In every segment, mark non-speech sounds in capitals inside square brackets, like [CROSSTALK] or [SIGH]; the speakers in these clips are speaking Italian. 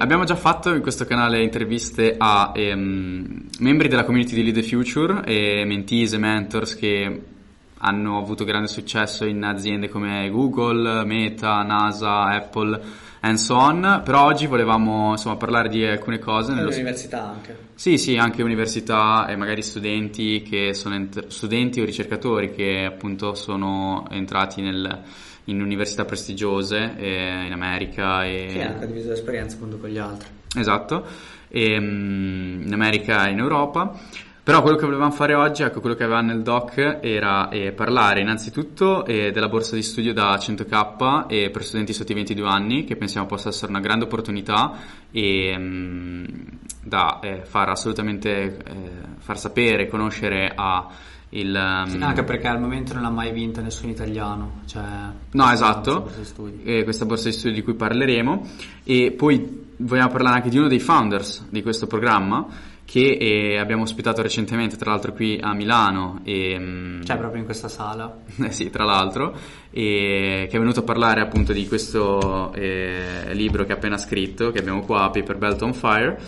Abbiamo già fatto in questo canale interviste a ehm, membri della community di Lead the Future e mentees e mentors che hanno avuto grande successo in aziende come Google, Meta, NASA, Apple and so on, però oggi volevamo insomma parlare di alcune cose. Nell'università anche. Sì, sì, anche università e magari studenti che sono ent- studenti o ricercatori che appunto sono entrati nel in università prestigiose eh, in America e... Che hanno condiviso l'esperienza appunto con gli altri. Esatto, e, um, in America e in Europa. Però quello che volevamo fare oggi, ecco, quello che aveva nel doc era eh, parlare innanzitutto eh, della borsa di studio da 100k eh, per studenti sotto i 22 anni, che pensiamo possa essere una grande opportunità e mh, da eh, far assolutamente eh, far sapere, conoscere a il, um... sì, anche perché al momento non ha mai vinto nessun italiano. Cioè, no, esatto. Borsa questa borsa di studio di cui parleremo. E poi vogliamo parlare anche di uno dei founders di questo programma che eh, abbiamo ospitato recentemente, tra l'altro qui a Milano. E, mm, cioè proprio in questa sala. [LAUGHS] eh sì, tra l'altro, e, che è venuto a parlare appunto di questo eh, libro che ha appena scritto, che abbiamo qua, Paper Belt on Fire.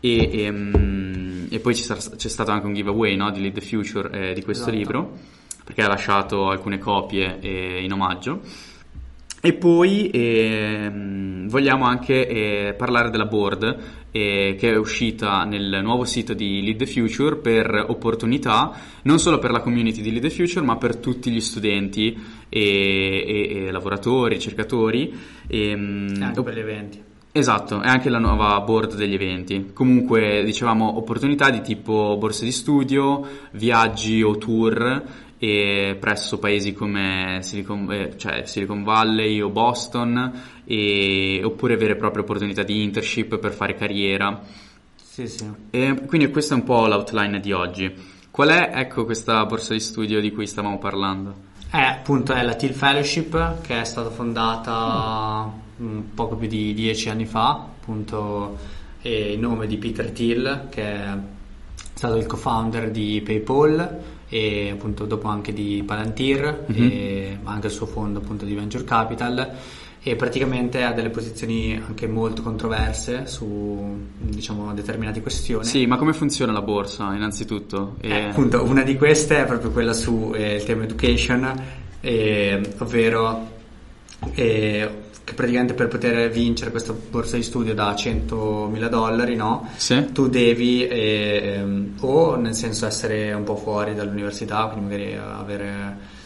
E, e, mm, e poi c'è, c'è, stato anche un giveaway no, di Lead the Future eh, di questo esatto. libro, perché ha lasciato alcune copie eh, in omaggio. E poi eh, vogliamo anche eh, parlare della board eh, che è uscita nel nuovo sito di Lead the Future per opportunità, non solo per la community di Lead the Future, ma per tutti gli studenti e, e, e lavoratori, ricercatori. Ehm, e, anche per gli eventi. Esatto, è anche la nuova board degli eventi. Comunque, dicevamo, opportunità di tipo borse di studio, viaggi o tour e presso paesi come Silicon, eh, cioè Silicon Valley o Boston, e, oppure vere e proprie opportunità di internship per fare carriera. Sì, sì. E quindi questa è un po' l'outline di oggi. Qual è, ecco, questa borsa di studio di cui stavamo parlando? Eh, appunto, è la Teal Fellowship che è stata fondata... Mm poco più di dieci anni fa, appunto in nome di Peter Thiel, che è stato il co-founder di PayPal e appunto dopo anche di Palantir mm-hmm. e anche il suo fondo appunto di Venture Capital e praticamente ha delle posizioni anche molto controverse su diciamo determinate questioni. Sì, ma come funziona la borsa innanzitutto? E... Eh, appunto, una di queste è proprio quella sul eh, tema education, eh, ovvero eh, che praticamente per poter vincere questa borsa di studio da 100.000 dollari, no? Sì. Tu devi eh, o nel senso essere un po' fuori dall'università, quindi magari avere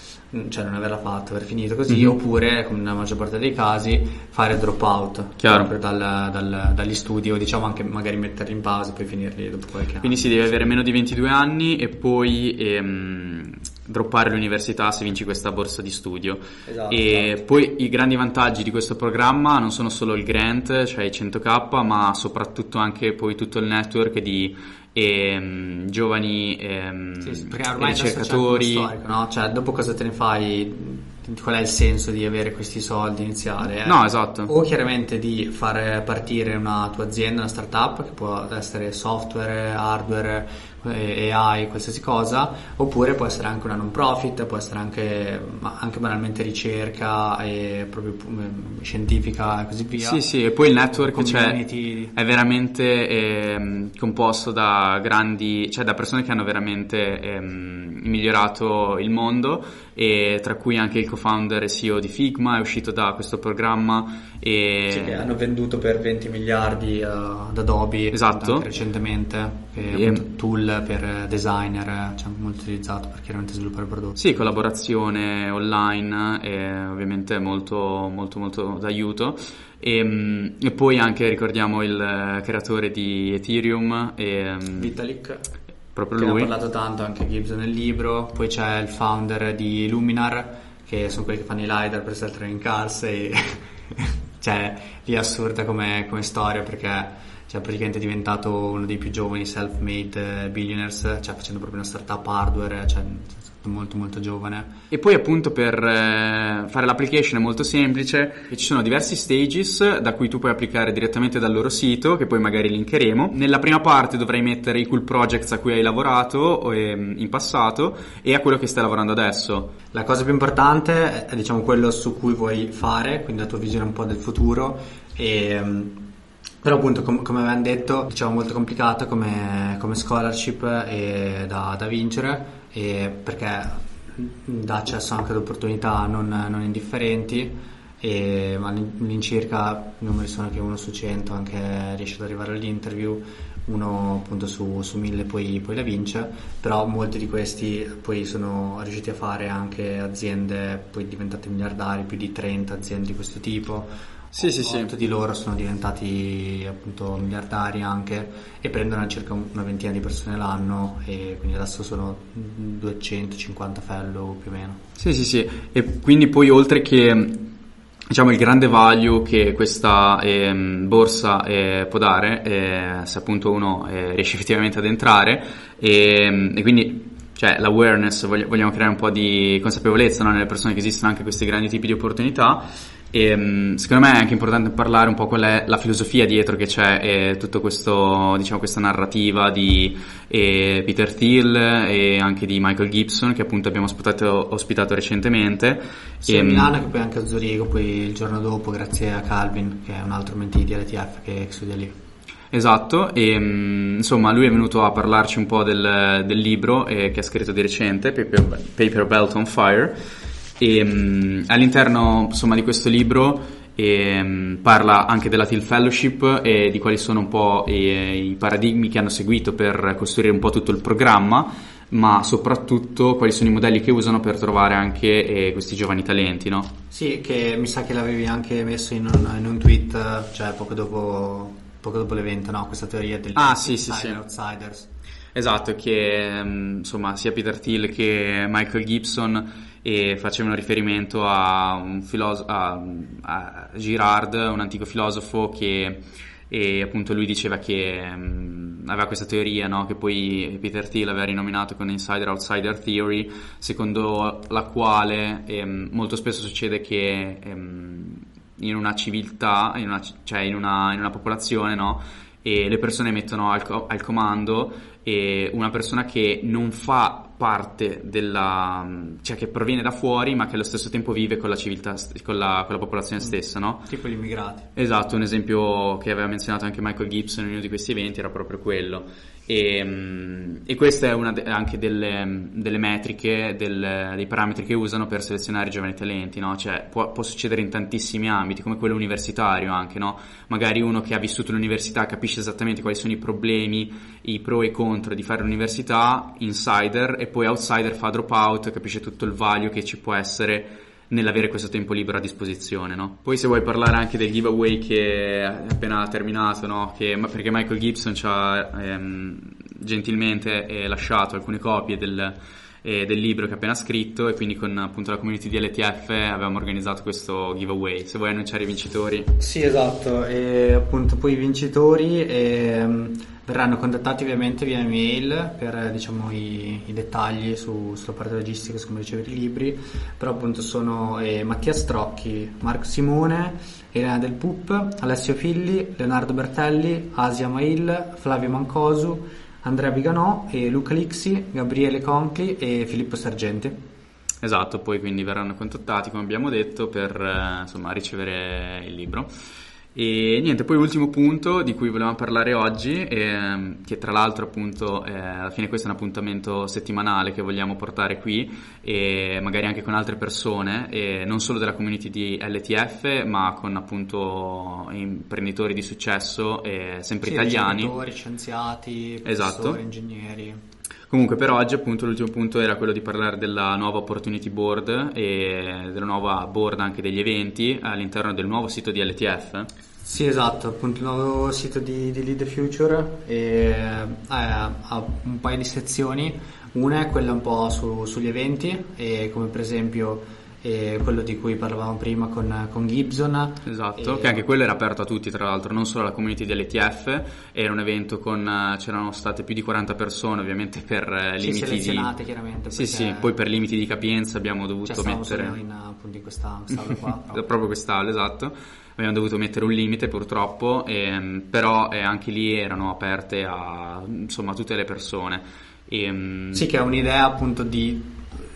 cioè non averla fatta, aver finito così, mm-hmm. oppure, come nella maggior parte dei casi, fare drop out dal, dal, dagli studi o diciamo anche magari metterli in pausa e poi finirli dopo qualche anno. Quindi si deve avere meno di 22 anni e poi ehm, droppare l'università se vinci questa borsa di studio. Esatto, e esatto. poi i grandi vantaggi di questo programma non sono solo il grant, cioè i 100k, ma soprattutto anche poi tutto il network di ehm, giovani ehm, sì, sì, ricercatori. Storico, no? Cioè, dopo cosa te ne fai? Qual è il senso di avere questi soldi iniziali? Eh? No, esatto. O chiaramente di far partire una tua azienda, una startup, che può essere software, hardware, AI, qualsiasi cosa, oppure può essere anche una non profit, può essere anche, anche banalmente ricerca e proprio mm, scientifica e così via. Sì, sì, e poi il network cioè, è veramente eh, composto da grandi, cioè da persone che hanno veramente eh, migliorato il mondo e tra cui anche il co-founder e CEO di Figma è uscito da questo programma e... Sì, che hanno venduto per 20 miliardi uh, ad Adobe esatto. recentemente, che è un tool per designer, cioè molto utilizzato per chiaramente sviluppare prodotti. Sì, collaborazione online e ovviamente molto molto molto d'aiuto. E, e, poi anche ricordiamo il creatore di Ethereum e, Vitalik proprio lui. ha parlato tanto anche Gibbs nel libro, poi c'è il founder di Luminar, che sono quelli che fanno i LiDAR per self-driving cars e [LAUGHS] cioè lì è assurda come, come storia perché cioè praticamente è diventato uno dei più giovani self-made billionaires, cioè facendo proprio una startup hardware, cioè molto molto giovane. E poi appunto per eh, fare l'application è molto semplice, ci sono diversi stages da cui tu puoi applicare direttamente dal loro sito, che poi magari linkeremo. Nella prima parte dovrai mettere i cool projects a cui hai lavorato eh, in passato e a quello che stai lavorando adesso. La cosa più importante è diciamo quello su cui vuoi fare, quindi la tua visione un po' del futuro e ehm, Però appunto com- come avevamo detto diciamo molto complicato come, come scholarship e da, da vincere perché dà accesso anche ad opportunità non, non indifferenti e all'incirca i numeri sono che uno su 100 anche riesce ad arrivare all'interview uno appunto su, su 1000 poi, poi, la vince però molti di questi poi sono riusciti a fare anche aziende poi diventate miliardari più di 30 aziende di questo tipo sì, sì, sì. di loro sono diventati appunto miliardari anche e prendono circa una ventina di persone l'anno e quindi adesso sono 250 fellow più o meno. Sì, sì, sì. E quindi poi oltre che diciamo il grande value che questa eh, borsa eh, può dare eh, se appunto uno eh, riesce effettivamente ad entrare e, e quindi cioè l'awareness, vogliamo creare un po' di consapevolezza no, nelle persone che esistono anche questi grandi tipi di opportunità e, ehm, secondo me è anche importante parlare un po' qual è la filosofia dietro che c'è e tutta diciamo, questa narrativa di eh, Peter Thiel e anche di Michael Gibson che appunto abbiamo ospitato, ospitato recentemente. Sia a ehm, Milano che poi anche a Zurigo, poi il giorno dopo grazie a Calvin che è un altro mentee di LTF che studia lì. Esatto, e insomma lui è venuto a parlarci un po' del, del libro eh, che ha scritto di recente, Paper, Paper Belt on Fire, e, um, all'interno insomma, di questo libro e, um, parla anche della Till Fellowship e di quali sono un po' i, i, paradigmi che hanno seguito per costruire un po' tutto il programma, ma soprattutto quali sono i modelli che usano per trovare anche eh, questi giovani talenti, no? Sì, che mi sa che l'avevi anche messo in un, in un tweet, cioè poco dopo, poco dopo l'evento, no? Questa teoria del ah, sì, sì, sì. outsiders. Esatto, che insomma sia Peter Thiel che Michael Gibson e facevano riferimento a, un filoso- a, a Girard, un antico filosofo che e appunto lui diceva che um, aveva questa teoria no? che poi Peter Thiel aveva rinominato con Insider-Outsider Theory secondo la quale um, molto spesso succede che um, in una civiltà, in una, cioè in una, in una popolazione no? E le persone mettono al, co- al comando e una persona che non fa parte della cioè che proviene da fuori ma che allo stesso tempo vive con la civiltà con la, con la popolazione mm. stessa no? tipo gli immigrati esatto un esempio che aveva menzionato anche Michael Gibson in uno di questi eventi era proprio quello e, mm, e questa è una de- anche delle, delle metriche, del, dei parametri che usano per selezionare i giovani talenti, no? cioè, può, può, succedere in tantissimi ambiti, come quello universitario anche, no? magari uno che ha vissuto l'università capisce esattamente quali sono i problemi, i pro e i contro di fare l'università, insider, e poi outsider fa dropout, capisce tutto il value che ci può essere nell'avere questo tempo libero a disposizione, no? Poi se vuoi parlare anche del giveaway che è appena terminato, no? Che, perché Michael Gibson ci ha ehm, gentilmente eh, lasciato alcune copie del, eh, del, libro che ha appena scritto e quindi con appunto la community di LTF avevamo organizzato questo giveaway. Se vuoi annunciare i vincitori. Sì, esatto, e appunto poi i vincitori... Ehm verranno contattati ovviamente via email per diciamo, i, i, dettagli su, sulla parte logistica, su come ricevere i libri, però appunto sono eh, Mattia Strocchi, Marco Simone, Elena Del Pup, Alessio Filli, Leonardo Bertelli, Asia Mail, Flavio Mancosu, Andrea Viganò, Luca Lixi, Gabriele Concli e Filippo Sergenti. Esatto, poi quindi verranno contattati, come abbiamo detto, per eh, insomma, ricevere il libro. E niente, poi l'ultimo punto di cui volevamo parlare oggi, ehm, che tra l'altro appunto eh, alla fine questo è un appuntamento settimanale che vogliamo portare qui e magari anche con altre persone, e non solo della community di LTF, ma con appunto imprenditori di successo, eh, sempre sì, italiani. scienziati, esatto. ingegneri. Comunque per oggi appunto l'ultimo punto era quello di parlare della nuova Opportunity Board e della nuova board anche degli eventi all'interno del nuovo sito di LTF. Sì esatto, appunto il nuovo sito di, di Lead the Future e, eh, ha un paio di sezioni, una è quella un po' su, sugli eventi come per esempio e quello di cui parlavamo prima con, con Gibson. Esatto, e... che anche quello era aperto a tutti tra l'altro, non solo alla community dell'ETF, era un evento con, c'erano state più di 40 persone ovviamente per eh, sì, limiti selezionate di... chiaramente. Sì, sì, poi per limiti di capienza abbiamo dovuto cioè, mettere... in, appunto in questa quest'aula qua. [LAUGHS] proprio. proprio quest'aula, esatto. Abbiamo dovuto mettere un limite purtroppo, ehm, però eh, anche lì erano aperte a insomma tutte le persone. E, ehm, sì, che è un'idea appunto di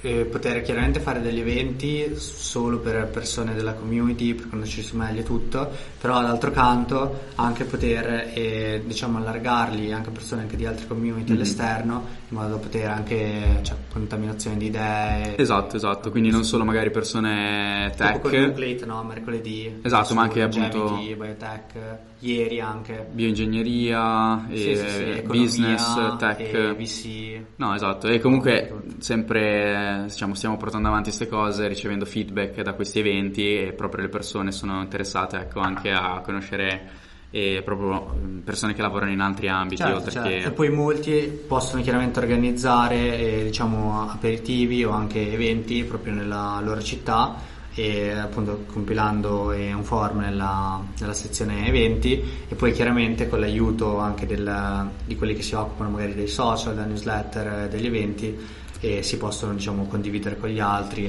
eh, poter chiaramente fare degli eventi solo per persone della community, per conoscersi meglio tutto, però d'altro canto anche poter eh, diciamo allargarli anche a persone anche di altre community mm-hmm. all'esterno, in modo da poter anche cioè, contaminazione di idee. Esatto, esatto, quindi non solo magari persone tech. Tipo Nucleate, no? Mercoledì. Esatto, ma anche appunto biotech, ieri anche. Bioingegneria, sì, sì, sì, business, tech. VC. No, esatto, e comunque sempre diciamo, stiamo portando avanti queste cose ricevendo feedback da questi eventi e proprio le persone sono interessate ecco, anche a conoscere e proprio persone che lavorano in altri ambiti certo, oltre certo. che... e poi molti possono chiaramente organizzare eh, diciamo aperitivi o anche eventi proprio nella loro città e appunto compilando eh, un form nella, nella, sezione eventi e poi chiaramente con l'aiuto anche del, di quelli che si occupano magari dei social, della newsletter, degli eventi e si possono diciamo, condividere con gli altri.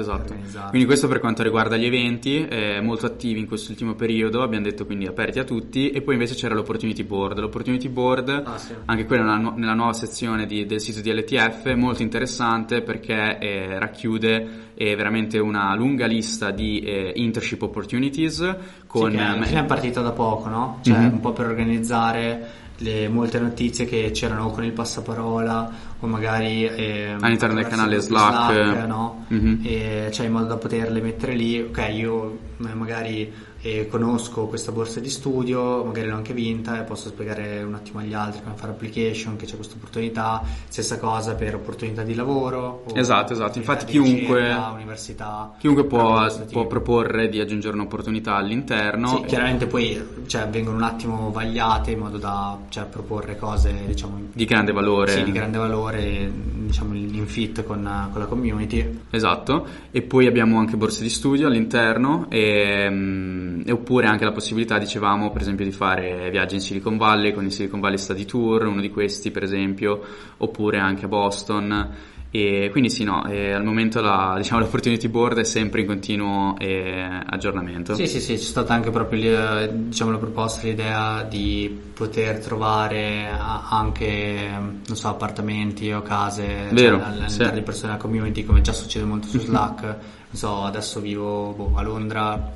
esatto, esatto. Quindi questo per quanto riguarda gli eventi, eh, molto attivi in quest'ultimo periodo, abbiamo detto quindi aperti a tutti e poi invece c'era l'opportunity board. L'opportunity board, ah, sì. anche quella nella, nella nuova sezione di, del sito di LTF, molto interessante perché eh, racchiude eh, veramente una lunga lista di eh, internship opportunities con... Sì, che è, è partita da poco, no? Cioè mm-hmm. un po' per organizzare le molte notizie che c'erano con il passaparola o magari eh, all'interno del canale Slack, Slack no? mm-hmm. e, cioè in modo da poterle mettere lì ok io eh, magari e conosco questa borsa di studio, magari l'ho anche vinta e posso spiegare un attimo agli altri come fare application, che c'è questa opportunità, stessa cosa per opportunità di lavoro. Esatto, esatto, infatti chiunque, ricerca, università, chiunque può, può, proporre di aggiungere un'opportunità all'interno. Sì, chiaramente poi cioè, vengono un attimo vagliate in modo da cioè, proporre cose diciamo, di grande valore. Sì, di grande valore, diciamo in fit con, con la community. Esatto, e poi abbiamo anche borse di studio all'interno e mm, e oppure anche la possibilità, dicevamo, per esempio di fare viaggi in Silicon Valley con il Silicon Valley Study Tour, uno di questi per esempio, oppure anche a Boston. E quindi sì, no, al momento la, [LAUGHS] diciamo, l'opportunity board è sempre in continuo eh, aggiornamento. Sì, sì, sì, c'è stata anche proprio diciamo, la proposta, l'idea di poter trovare anche, non so, appartamenti o case Vero, cioè, all'interno sì. di persone della community, come già succede molto su [LAUGHS] Slack. non so, adesso vivo boh, a Londra,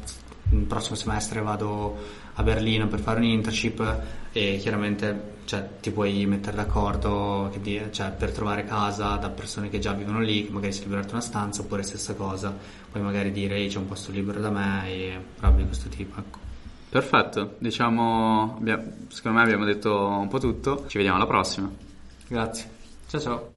il prossimo semestre vado a Berlino per fare un internship e chiaramente cioè, ti puoi mettere d'accordo dire, cioè, per trovare casa da persone che già vivono lì, che magari si liberano una stanza oppure stessa cosa, puoi magari dire Ehi, c'è un posto libero da me e roba di questo tipo. Ecco. Perfetto, diciamo, abbiamo, secondo me abbiamo detto un po' tutto, ci vediamo alla prossima. Grazie, ciao ciao.